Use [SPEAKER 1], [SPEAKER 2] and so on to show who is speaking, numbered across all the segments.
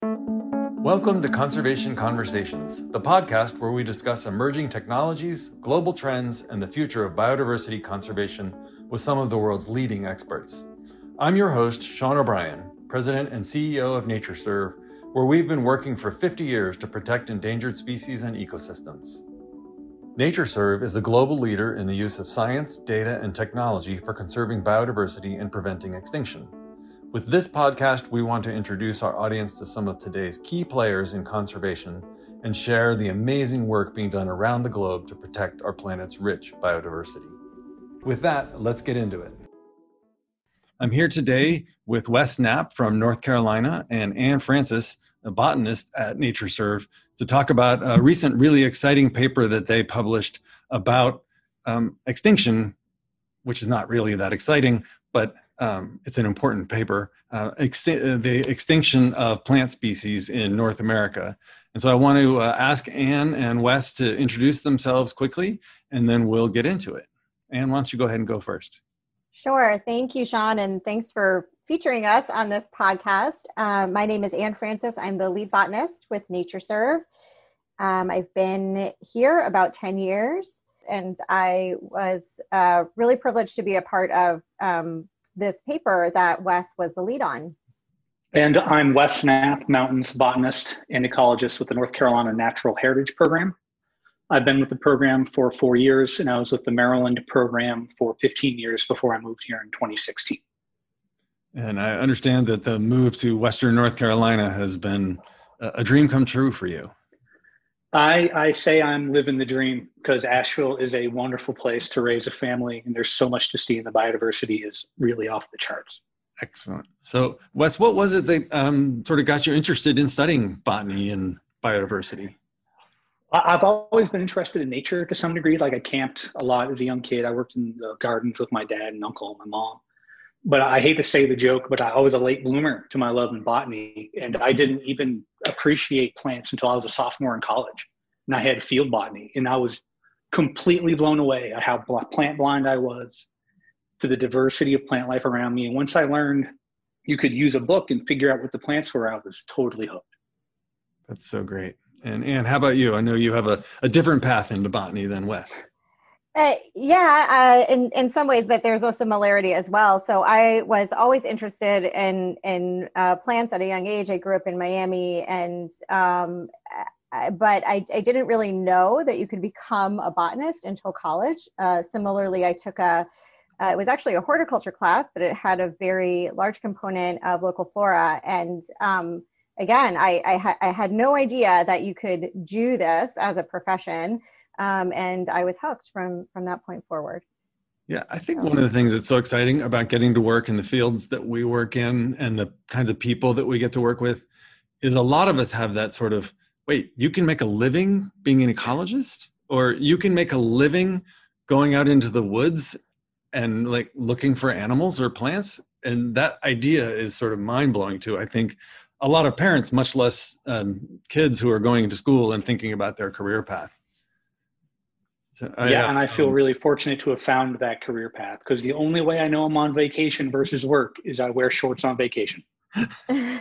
[SPEAKER 1] Welcome to Conservation Conversations, the podcast where we discuss emerging technologies, global trends, and the future of biodiversity conservation with some of the world's leading experts. I'm your host, Sean O'Brien, President and CEO of NatureServe, where we've been working for 50 years to protect endangered species and ecosystems. NatureServe is a global leader in the use of science, data, and technology for conserving biodiversity and preventing extinction. With this podcast, we want to introduce our audience to some of today's key players in conservation and share the amazing work being done around the globe to protect our planet's rich biodiversity. With that, let's get into it. I'm here today with Wes Knapp from North Carolina and Anne Frances, a botanist at NatureServe, to talk about a recent, really exciting paper that they published about um, extinction, which is not really that exciting, but um, it's an important paper, uh, uh, the extinction of plant species in North America. And so I want to uh, ask Anne and Wes to introduce themselves quickly, and then we'll get into it. Anne, why don't you go ahead and go first?
[SPEAKER 2] Sure. Thank you, Sean, and thanks for featuring us on this podcast. Um, my name is Anne Frances. I'm the lead botanist with NatureServe. Um, I've been here about 10 years, and I was uh, really privileged to be a part of um, this paper that Wes was the lead on.
[SPEAKER 3] And I'm Wes Knapp, mountains botanist and ecologist with the North Carolina Natural Heritage Program. I've been with the program for four years, and I was with the Maryland program for 15 years before I moved here in 2016.
[SPEAKER 1] And I understand that the move to Western North Carolina has been a dream come true for you.
[SPEAKER 3] I, I say I'm living the dream because Asheville is a wonderful place to raise a family, and there's so much to see, and the biodiversity is really off the charts.
[SPEAKER 1] Excellent. So, Wes, what was it that um, sort of got you interested in studying botany and biodiversity?
[SPEAKER 3] I've always been interested in nature to some degree. Like I camped a lot as a young kid. I worked in the gardens with my dad and uncle and my mom. But I hate to say the joke, but I was a late bloomer to my love in botany. And I didn't even appreciate plants until I was a sophomore in college. And I had field botany. And I was completely blown away at how plant blind I was to the diversity of plant life around me. And once I learned you could use a book and figure out what the plants were, I was totally hooked.
[SPEAKER 1] That's so great. And Anne, how about you? I know you have a, a different path into botany than Wes.
[SPEAKER 2] Uh, yeah, uh, in in some ways, but there's a similarity as well. So I was always interested in in uh, plants at a young age. I grew up in Miami, and um, I, but I, I, didn't really know that you could become a botanist until college. Uh, similarly, I took a uh, it was actually a horticulture class, but it had a very large component of local flora and um, again, I, I, ha- I, had no idea that you could do this as a profession. Um, and I was hooked from, from that point forward.
[SPEAKER 1] Yeah, I think one of the things that's so exciting about getting to work in the fields that we work in and the kind of people that we get to work with is a lot of us have that sort of wait, you can make a living being an ecologist, or you can make a living going out into the woods and like looking for animals or plants. And that idea is sort of mind blowing too. I think a lot of parents, much less um, kids who are going to school and thinking about their career path.
[SPEAKER 3] So, uh, yeah, and I feel um, really fortunate to have found that career path because the only way I know I'm on vacation versus work is I wear shorts on vacation. so
[SPEAKER 1] I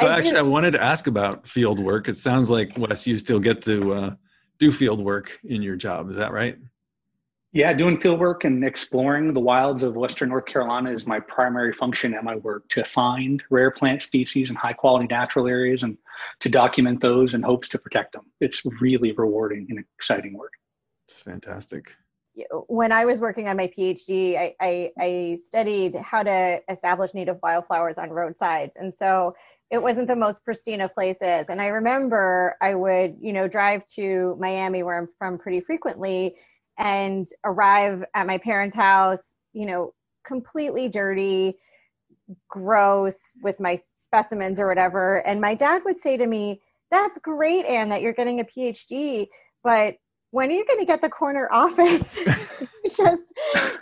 [SPEAKER 1] actually, I wanted to ask about field work. It sounds like Wes, you still get to uh, do field work in your job. Is that right?
[SPEAKER 3] Yeah, doing field work and exploring the wilds of Western North Carolina is my primary function at my work to find rare plant species and high quality natural areas and to document those in hopes to protect them. It's really rewarding and exciting work.
[SPEAKER 1] It's fantastic.
[SPEAKER 2] When I was working on my PhD, I, I, I studied how to establish native wildflowers on roadsides. And so it wasn't the most pristine of places. And I remember I would, you know, drive to Miami, where I'm from pretty frequently, and arrive at my parents' house, you know, completely dirty, gross with my specimens or whatever. And my dad would say to me, That's great, Anne, that you're getting a PhD, but when are you going to get the corner office? Just,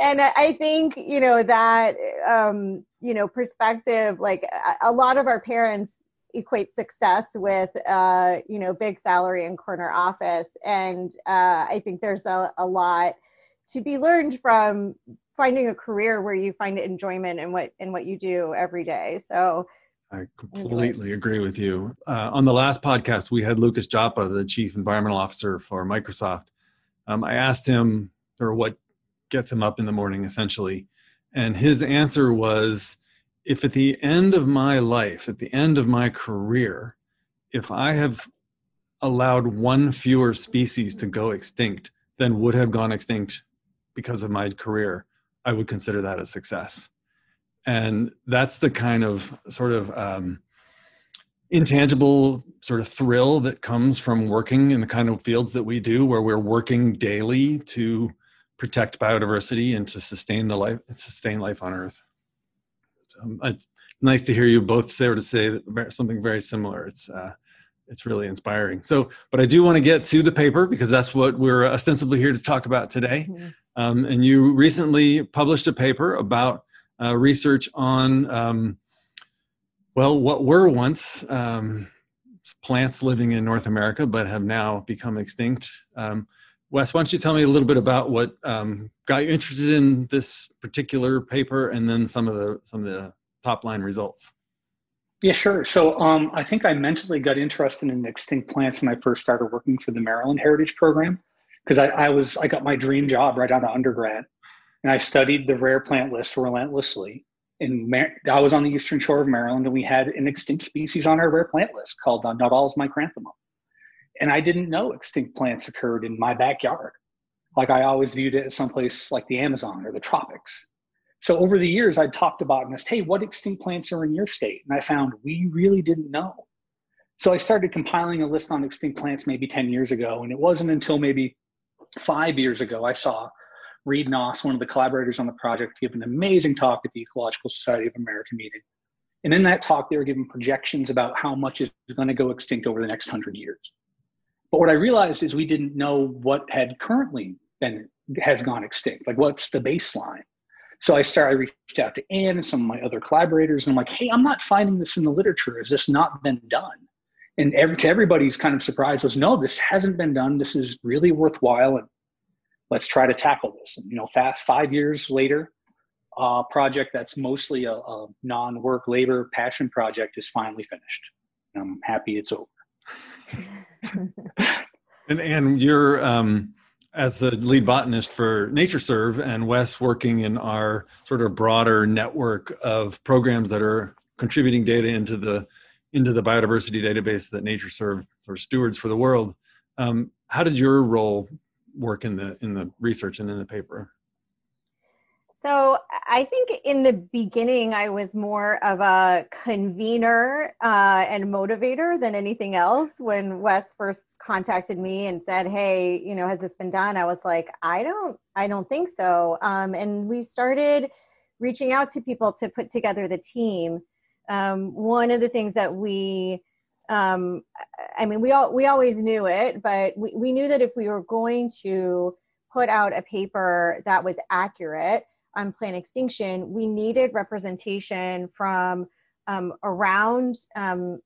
[SPEAKER 2] and I think, you know, that, um, you know, perspective, like a lot of our parents equate success with uh, you know big salary and corner office and uh, i think there's a, a lot to be learned from finding a career where you find enjoyment in what in what you do every day so
[SPEAKER 1] I completely agree with you. Uh, on the last podcast, we had Lucas Joppa, the chief environmental officer for Microsoft. Um, I asked him, or what gets him up in the morning, essentially, and his answer was, if at the end of my life, at the end of my career, if I have allowed one fewer species to go extinct than would have gone extinct because of my career, I would consider that a success. And that's the kind of sort of um, intangible sort of thrill that comes from working in the kind of fields that we do, where we're working daily to protect biodiversity and to sustain the life, sustain life on Earth. Um, it's nice to hear you both say or to say something very similar. It's uh, it's really inspiring. So, but I do want to get to the paper because that's what we're ostensibly here to talk about today. Mm-hmm. Um, and you recently published a paper about uh, research on, um, well, what were once um, plants living in North America but have now become extinct. Wes, why don't you tell me a little bit about what um, got you interested in this particular paper, and then some of the some of the top line results.
[SPEAKER 3] Yeah, sure. So um, I think I mentally got interested in extinct plants when I first started working for the Maryland Heritage Program because I, I, was I got my dream job right out of undergrad, and I studied the rare plant list relentlessly. And I was on the eastern shore of Maryland, and we had an extinct species on our rare plant list called uh, Nuttall's micranthemum. And I didn't know extinct plants occurred in my backyard. Like I always viewed it as someplace like the Amazon or the tropics. So over the years, I'd talked and asked, hey, what extinct plants are in your state? And I found we really didn't know. So I started compiling a list on extinct plants maybe 10 years ago. And it wasn't until maybe five years ago I saw Reed Noss, one of the collaborators on the project, give an amazing talk at the Ecological Society of America meeting. And in that talk, they were giving projections about how much is going to go extinct over the next hundred years. But what I realized is we didn't know what had currently been has gone extinct. Like what's the baseline? So I started, I reached out to Anne and some of my other collaborators, and I'm like, hey, I'm not finding this in the literature. Has this not been done? And every, to everybody's kind of surprise was, no, this hasn't been done. This is really worthwhile, and let's try to tackle this. And you know, fast, five years later, a project that's mostly a, a non-work labor passion project is finally finished. I'm happy it's over.
[SPEAKER 1] And and you're um, as the lead botanist for NatureServe and Wes working in our sort of broader network of programs that are contributing data into the into the biodiversity database that NatureServe or stewards for the world. Um, how did your role work in the in the research and in the paper?
[SPEAKER 2] So I think in the beginning, I was more of a convener uh, and motivator than anything else. When Wes first contacted me and said, "Hey, you know, has this been done?" I was like, "I don't, I don't think so." Um, and we started reaching out to people to put together the team. Um, one of the things that we um, I mean, we all we always knew it, but we, we knew that if we were going to put out a paper that was accurate on plant extinction, we needed representation from um, around um,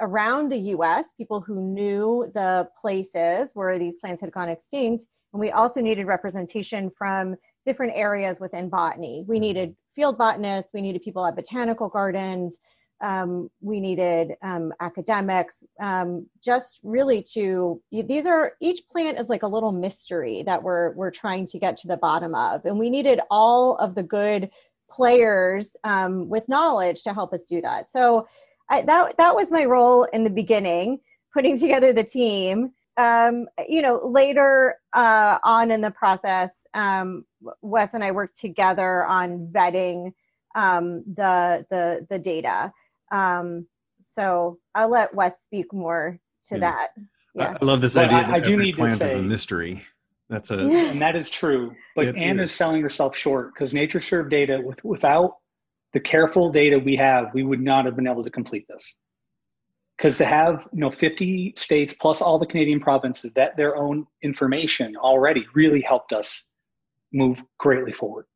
[SPEAKER 2] around the U.S. People who knew the places where these plants had gone extinct, and we also needed representation from different areas within botany. We mm-hmm. needed field botanists, we needed people at botanical gardens, um, we needed um, academics um, just really to these are each plant is like a little mystery that we're we're trying to get to the bottom of. And we needed all of the good players um, with knowledge to help us do that. So I, that that was my role in the beginning putting together the team. Um, you know later uh, on in the process um, wes and i worked together on vetting the the the data um, so I'll let Wes speak more to yeah. that.
[SPEAKER 1] Yeah. I love this idea I, that I do need plant to say, is a mystery. That's a
[SPEAKER 3] and that is true. But it, Anne is selling herself short because nature NatureServe data with, without the careful data we have, we would not have been able to complete this. Because to have you know 50 states plus all the Canadian provinces that their own information already really helped us move greatly forward.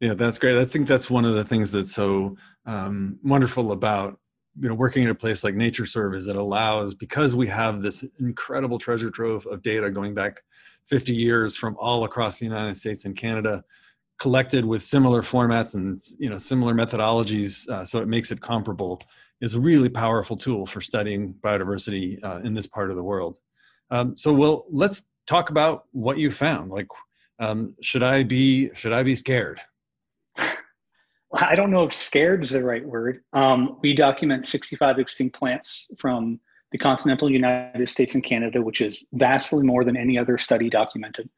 [SPEAKER 1] Yeah, that's great. I think that's one of the things that's so um, wonderful about you know working at a place like NatureServe is it allows because we have this incredible treasure trove of data going back 50 years from all across the United States and Canada collected with similar formats and you know similar methodologies, uh, so it makes it comparable, is a really powerful tool for studying biodiversity uh, in this part of the world. Um, so, well, let's talk about what you found. Like, um, should I be should I be scared?
[SPEAKER 3] I don't know if scared is the right word. Um, we document 65 extinct plants from the continental United States and Canada, which is vastly more than any other study documented.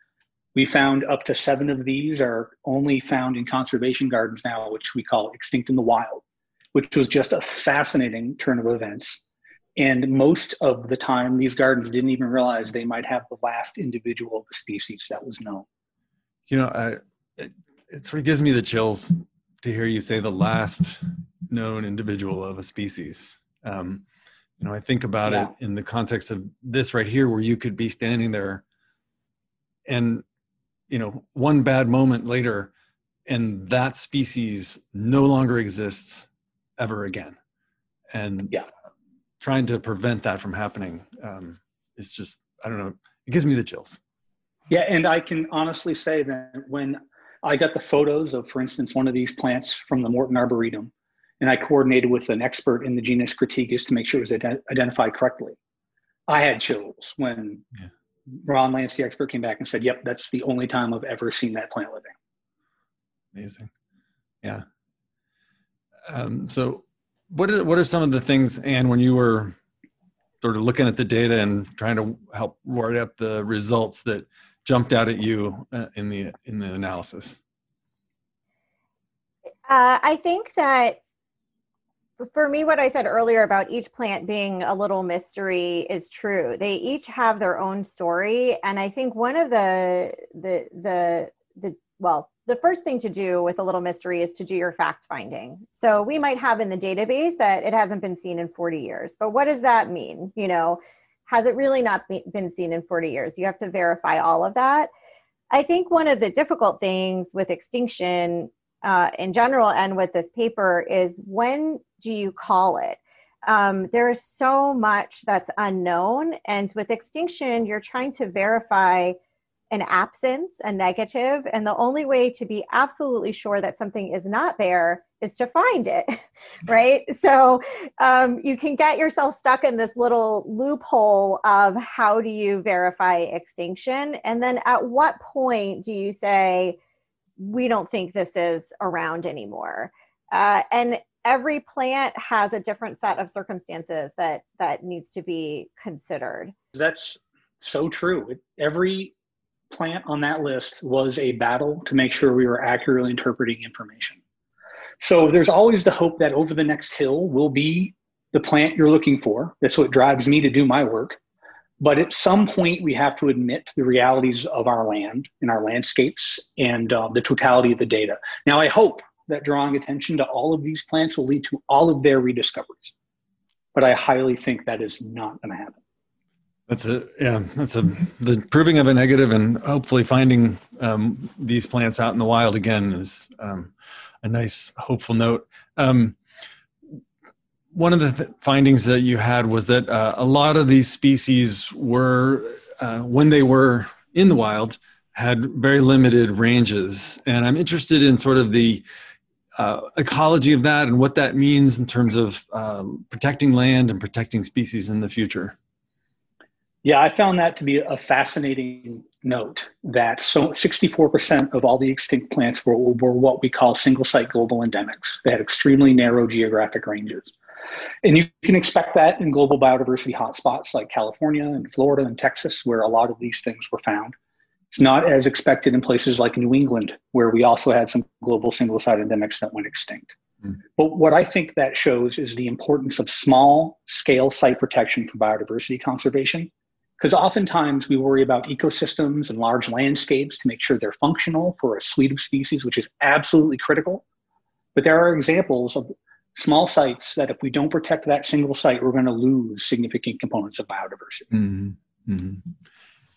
[SPEAKER 3] We found up to seven of these are only found in conservation gardens now, which we call extinct in the wild, which was just a fascinating turn of events. And most of the time, these gardens didn't even realize they might have the last individual of the species that was known.
[SPEAKER 1] You know, I, it, it sort of gives me the chills to hear you say the last known individual of a species. Um, you know, I think about yeah. it in the context of this right here, where you could be standing there and, you know, one bad moment later, and that species no longer exists ever again. And
[SPEAKER 3] yeah.
[SPEAKER 1] trying to prevent that from happening um, is just, I don't know, it gives me the chills.
[SPEAKER 3] Yeah. And I can honestly say that when I got the photos of, for instance, one of these plants from the Morton Arboretum, and I coordinated with an expert in the genus Crataegus to make sure it was ident- identified correctly. I had chills when yeah. Ron Lance, the expert, came back and said, "Yep, that's the only time I've ever seen that plant living."
[SPEAKER 1] Amazing, yeah. Um, so, what are what are some of the things, Anne, when you were sort of looking at the data and trying to help write up the results that jumped out at you uh, in the in the analysis?
[SPEAKER 2] Uh, I think that for me what i said earlier about each plant being a little mystery is true. They each have their own story and i think one of the the the the well the first thing to do with a little mystery is to do your fact finding. So we might have in the database that it hasn't been seen in 40 years but what does that mean? You know has it really not been seen in 40 years you have to verify all of that i think one of the difficult things with extinction uh, in general and with this paper is when do you call it? Um, there is so much that's unknown. And with extinction, you're trying to verify an absence, a negative, and the only way to be absolutely sure that something is not there is to find it, right? So um, you can get yourself stuck in this little loophole of how do you verify extinction? And then at what point do you say, we don't think this is around anymore? Uh, and every plant has a different set of circumstances that that needs to be considered
[SPEAKER 3] that's so true every plant on that list was a battle to make sure we were accurately interpreting information so there's always the hope that over the next hill will be the plant you're looking for that's what drives me to do my work but at some point we have to admit the realities of our land and our landscapes and uh, the totality of the data now i hope that drawing attention to all of these plants will lead to all of their rediscoveries. But I highly think that is not going to happen.
[SPEAKER 1] That's a yeah. That's a the proving of a negative, and hopefully finding um, these plants out in the wild again is um, a nice hopeful note. Um, one of the th- findings that you had was that uh, a lot of these species were, uh, when they were in the wild, had very limited ranges, and I'm interested in sort of the uh, ecology of that and what that means in terms of uh, protecting land and protecting species in the future.
[SPEAKER 3] Yeah, I found that to be a fascinating note that so 64% of all the extinct plants were, were what we call single site global endemics. They had extremely narrow geographic ranges. And you can expect that in global biodiversity hotspots like California and Florida and Texas, where a lot of these things were found. It's not as expected in places like New England, where we also had some global single site endemics that went extinct. Mm. But what I think that shows is the importance of small scale site protection for biodiversity conservation. Because oftentimes we worry about ecosystems and large landscapes to make sure they're functional for a suite of species, which is absolutely critical. But there are examples of small sites that if we don't protect that single site, we're going to lose significant components of biodiversity. Mm-hmm. Mm-hmm.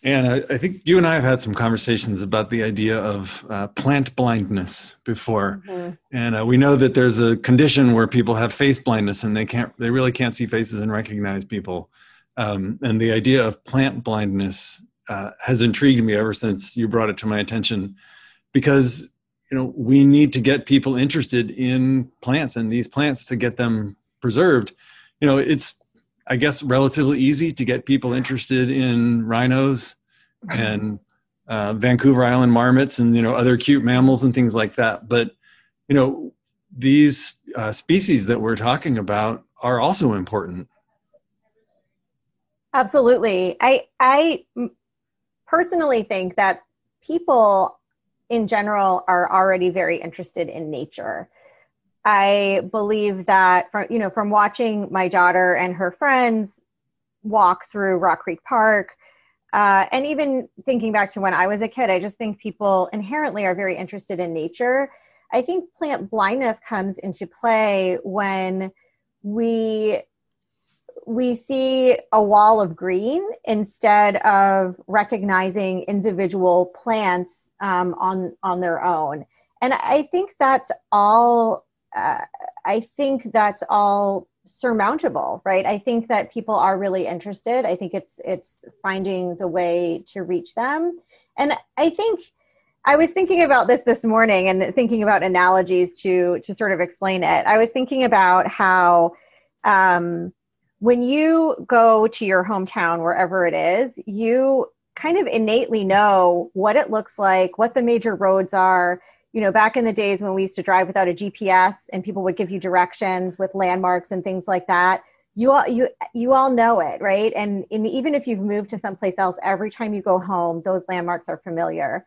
[SPEAKER 1] And I, I, think you and I have had some conversations about the idea of uh, plant blindness before, mm-hmm. and uh, we know that there's a condition where people have face blindness and they can't, they really can't see faces and recognize people. Um, and the idea of plant blindness uh, has intrigued me ever since you brought it to my attention, because you know we need to get people interested in plants and these plants to get them preserved. You know it's i guess relatively easy to get people interested in rhinos and uh, vancouver island marmots and you know other cute mammals and things like that. But you know these uh, species that we're talking about are also important
[SPEAKER 2] absolutely i i personally think that people in general are already very interested in nature. I believe that from you know from watching my daughter and her friends walk through Rock Creek Park, uh, and even thinking back to when I was a kid, I just think people inherently are very interested in nature. I think plant blindness comes into play when we we see a wall of green instead of recognizing individual plants um, on on their own. And i think that's all uh, i think that's all surmountable right? I think that people are really interested. I think it's it's finding the way to reach them. And i think i was thinking about this this morning and thinking about analogies to to sort of explain it. I was thinking about how um, when you go to your hometown, wherever it is, you kind of innately know what it looks like, what the major roads are. You know, back in the days when we used to drive without a GPS and people would give you directions with landmarks and things like that, you all you you all know it, right? And, and even if you've moved to someplace else, every time you go home, those landmarks are familiar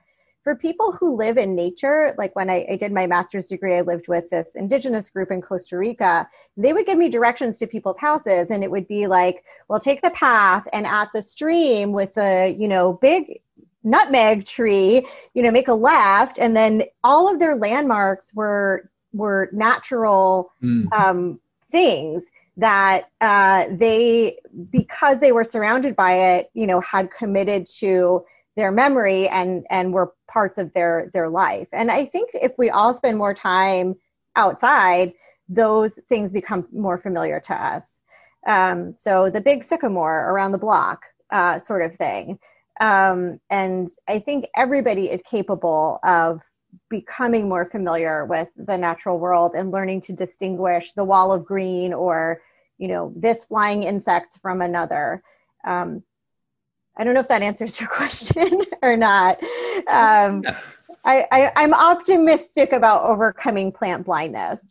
[SPEAKER 2] for people who live in nature, like when I, I, did my master's degree, I lived with this indigenous group in Costa Rica. They would give me directions to people's houses, and it would be like, well, take the path, and at the stream with the, you know, big nutmeg tree, you know, make a left, and then all of their landmarks were were natural mm. um, things that uh, they, because they were surrounded by it, you know, had committed to their memory and and were parts of their their life. And i think if we all spend more time outside those things become more familiar to us. Um, so the big sycamore around the block uh, sort of thing. Um, and i think everybody is capable of becoming more familiar with the natural world and learning to distinguish the wall of green or you know this flying insect from another. Um, I don't know if that answers your question or not. Um, I, I, I'm optimistic about overcoming plant blindness.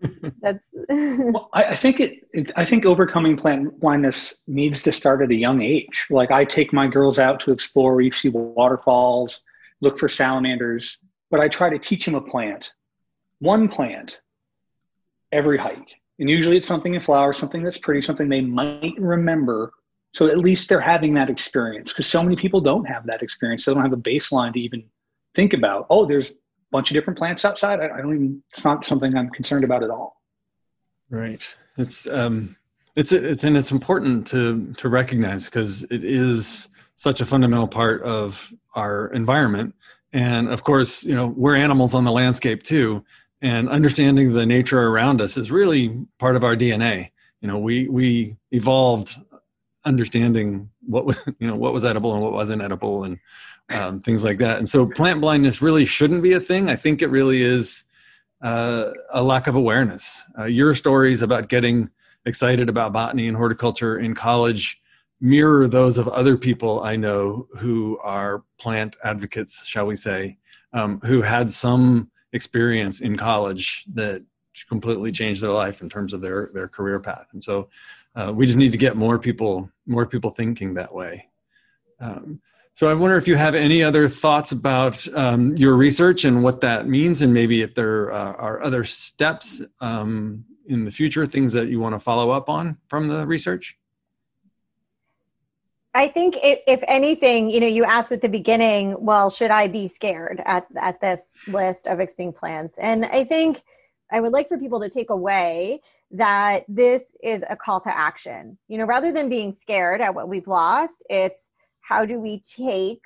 [SPEAKER 3] That's well, I, I, think it, it, I think overcoming plant blindness needs to start at a young age. Like I take my girls out to explore reef, see waterfalls, look for salamanders, but I try to teach them a plant, one plant, every hike. And usually it's something in flower, something that's pretty, something they might remember so at least they're having that experience because so many people don't have that experience. They don't have a baseline to even think about. Oh, there's a bunch of different plants outside. I, I don't even. It's not something I'm concerned about at all.
[SPEAKER 1] Right. It's um, it's it's and it's important to to recognize because it is such a fundamental part of our environment. And of course, you know, we're animals on the landscape too. And understanding the nature around us is really part of our DNA. You know, we we evolved understanding what was you know what was edible and what wasn't edible and um, things like that. And so plant blindness really shouldn't be a thing. I think it really is uh, a lack of awareness. Uh, your stories about getting excited about botany and horticulture in college mirror those of other people i know who are plant advocates shall we say um, who had some experience in college that completely change their life in terms of their their career path. And so uh, we just need to get more people more people thinking that way. Um, so i wonder if you have any other thoughts about um, your research and what that means and maybe if there uh, are other steps um, in the future things that you want to follow up on from the research?
[SPEAKER 2] I think if, if, anything, you know, you asked at the beginning, well, should I be scared at, at this list of extinct plants? And I think I would like for people to take away that this is a call to action. You know, rather than being scared at what we've lost, it's how do we take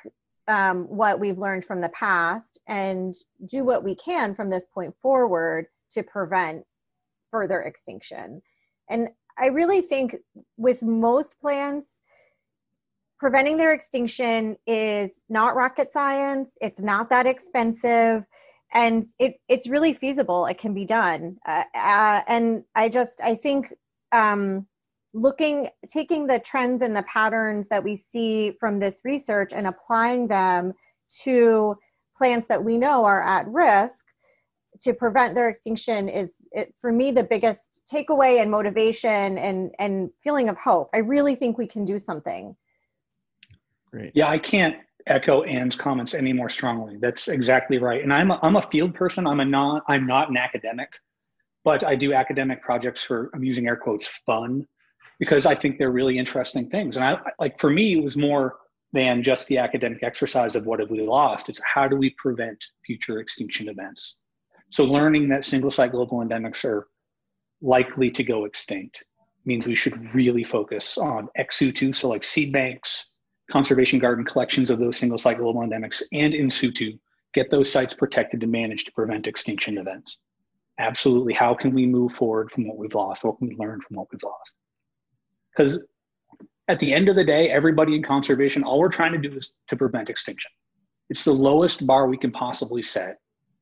[SPEAKER 2] um, what we've learned from the past and do what we can from this point forward to prevent further extinction. And I really think with most plants, preventing their extinction is not rocket science, it's not that expensive and it it's really feasible. It can be done. Uh, uh, and i just i think um, looking taking the trends and the patterns that we see from this research and applying them to plants that we know are at risk to prevent their extinction is it, for me the biggest takeaway and motivation and and feeling of hope. I really think we can do something.
[SPEAKER 3] Great. Yeah i can't echo Anne's comments any more strongly. That's exactly right. And I'm a, I'm a field person. I'm a non I'm not an academic, but I do academic projects for I'm using air quotes fun because I think they're really interesting things. And I like for me it was more than just the academic exercise of what have we lost. It's how do we prevent future extinction events. So learning that single site global endemics are likely to go extinct means we should really focus on ex situ, so like seed banks, conservation garden collections of those single site global endemics and in situ, get those sites protected and managed to prevent extinction events. Absolutely. How can we move forward from what we've lost? What can we learn from what we've lost? Because at the end of the day, everybody in conservation, all we're trying to do is to prevent extinction. It's the lowest bar we can possibly set.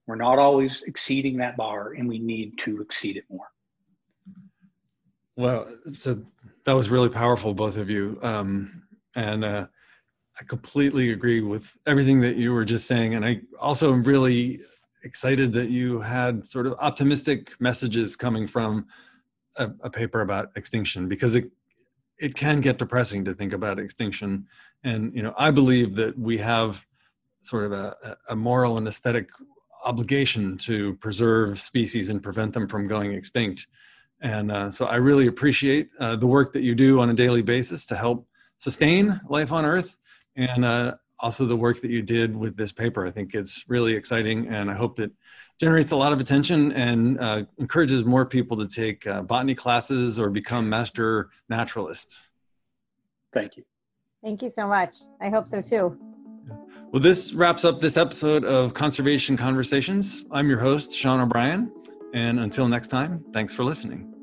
[SPEAKER 3] We're not always exceeding that bar, and we need to exceed it more.
[SPEAKER 1] Well, so that was really powerful, both of you. Um, and uh, I completely agree with everything that you were just saying. And I also am really excited that you had sort of optimistic messages coming from a, a, paper about extinction because it it can get depressing to think about extinction. And you know, I believe that we have sort of a, a moral and aesthetic obligation to preserve species and prevent them from going extinct. And uh, so I really appreciate uh, the work that you do on a daily basis to help sustain life on Earth and uh, also the work that you did with this paper. I think it's really exciting, and I hope it generates a lot of attention and uh, encourages more people to take uh, botany classes or become master naturalists.
[SPEAKER 3] Thank you.
[SPEAKER 2] Thank you so much. I hope so too.
[SPEAKER 1] Well, this wraps up this episode of Conservation Conversations. I'm your host, Sean O'Brien. And until next time, thanks for listening.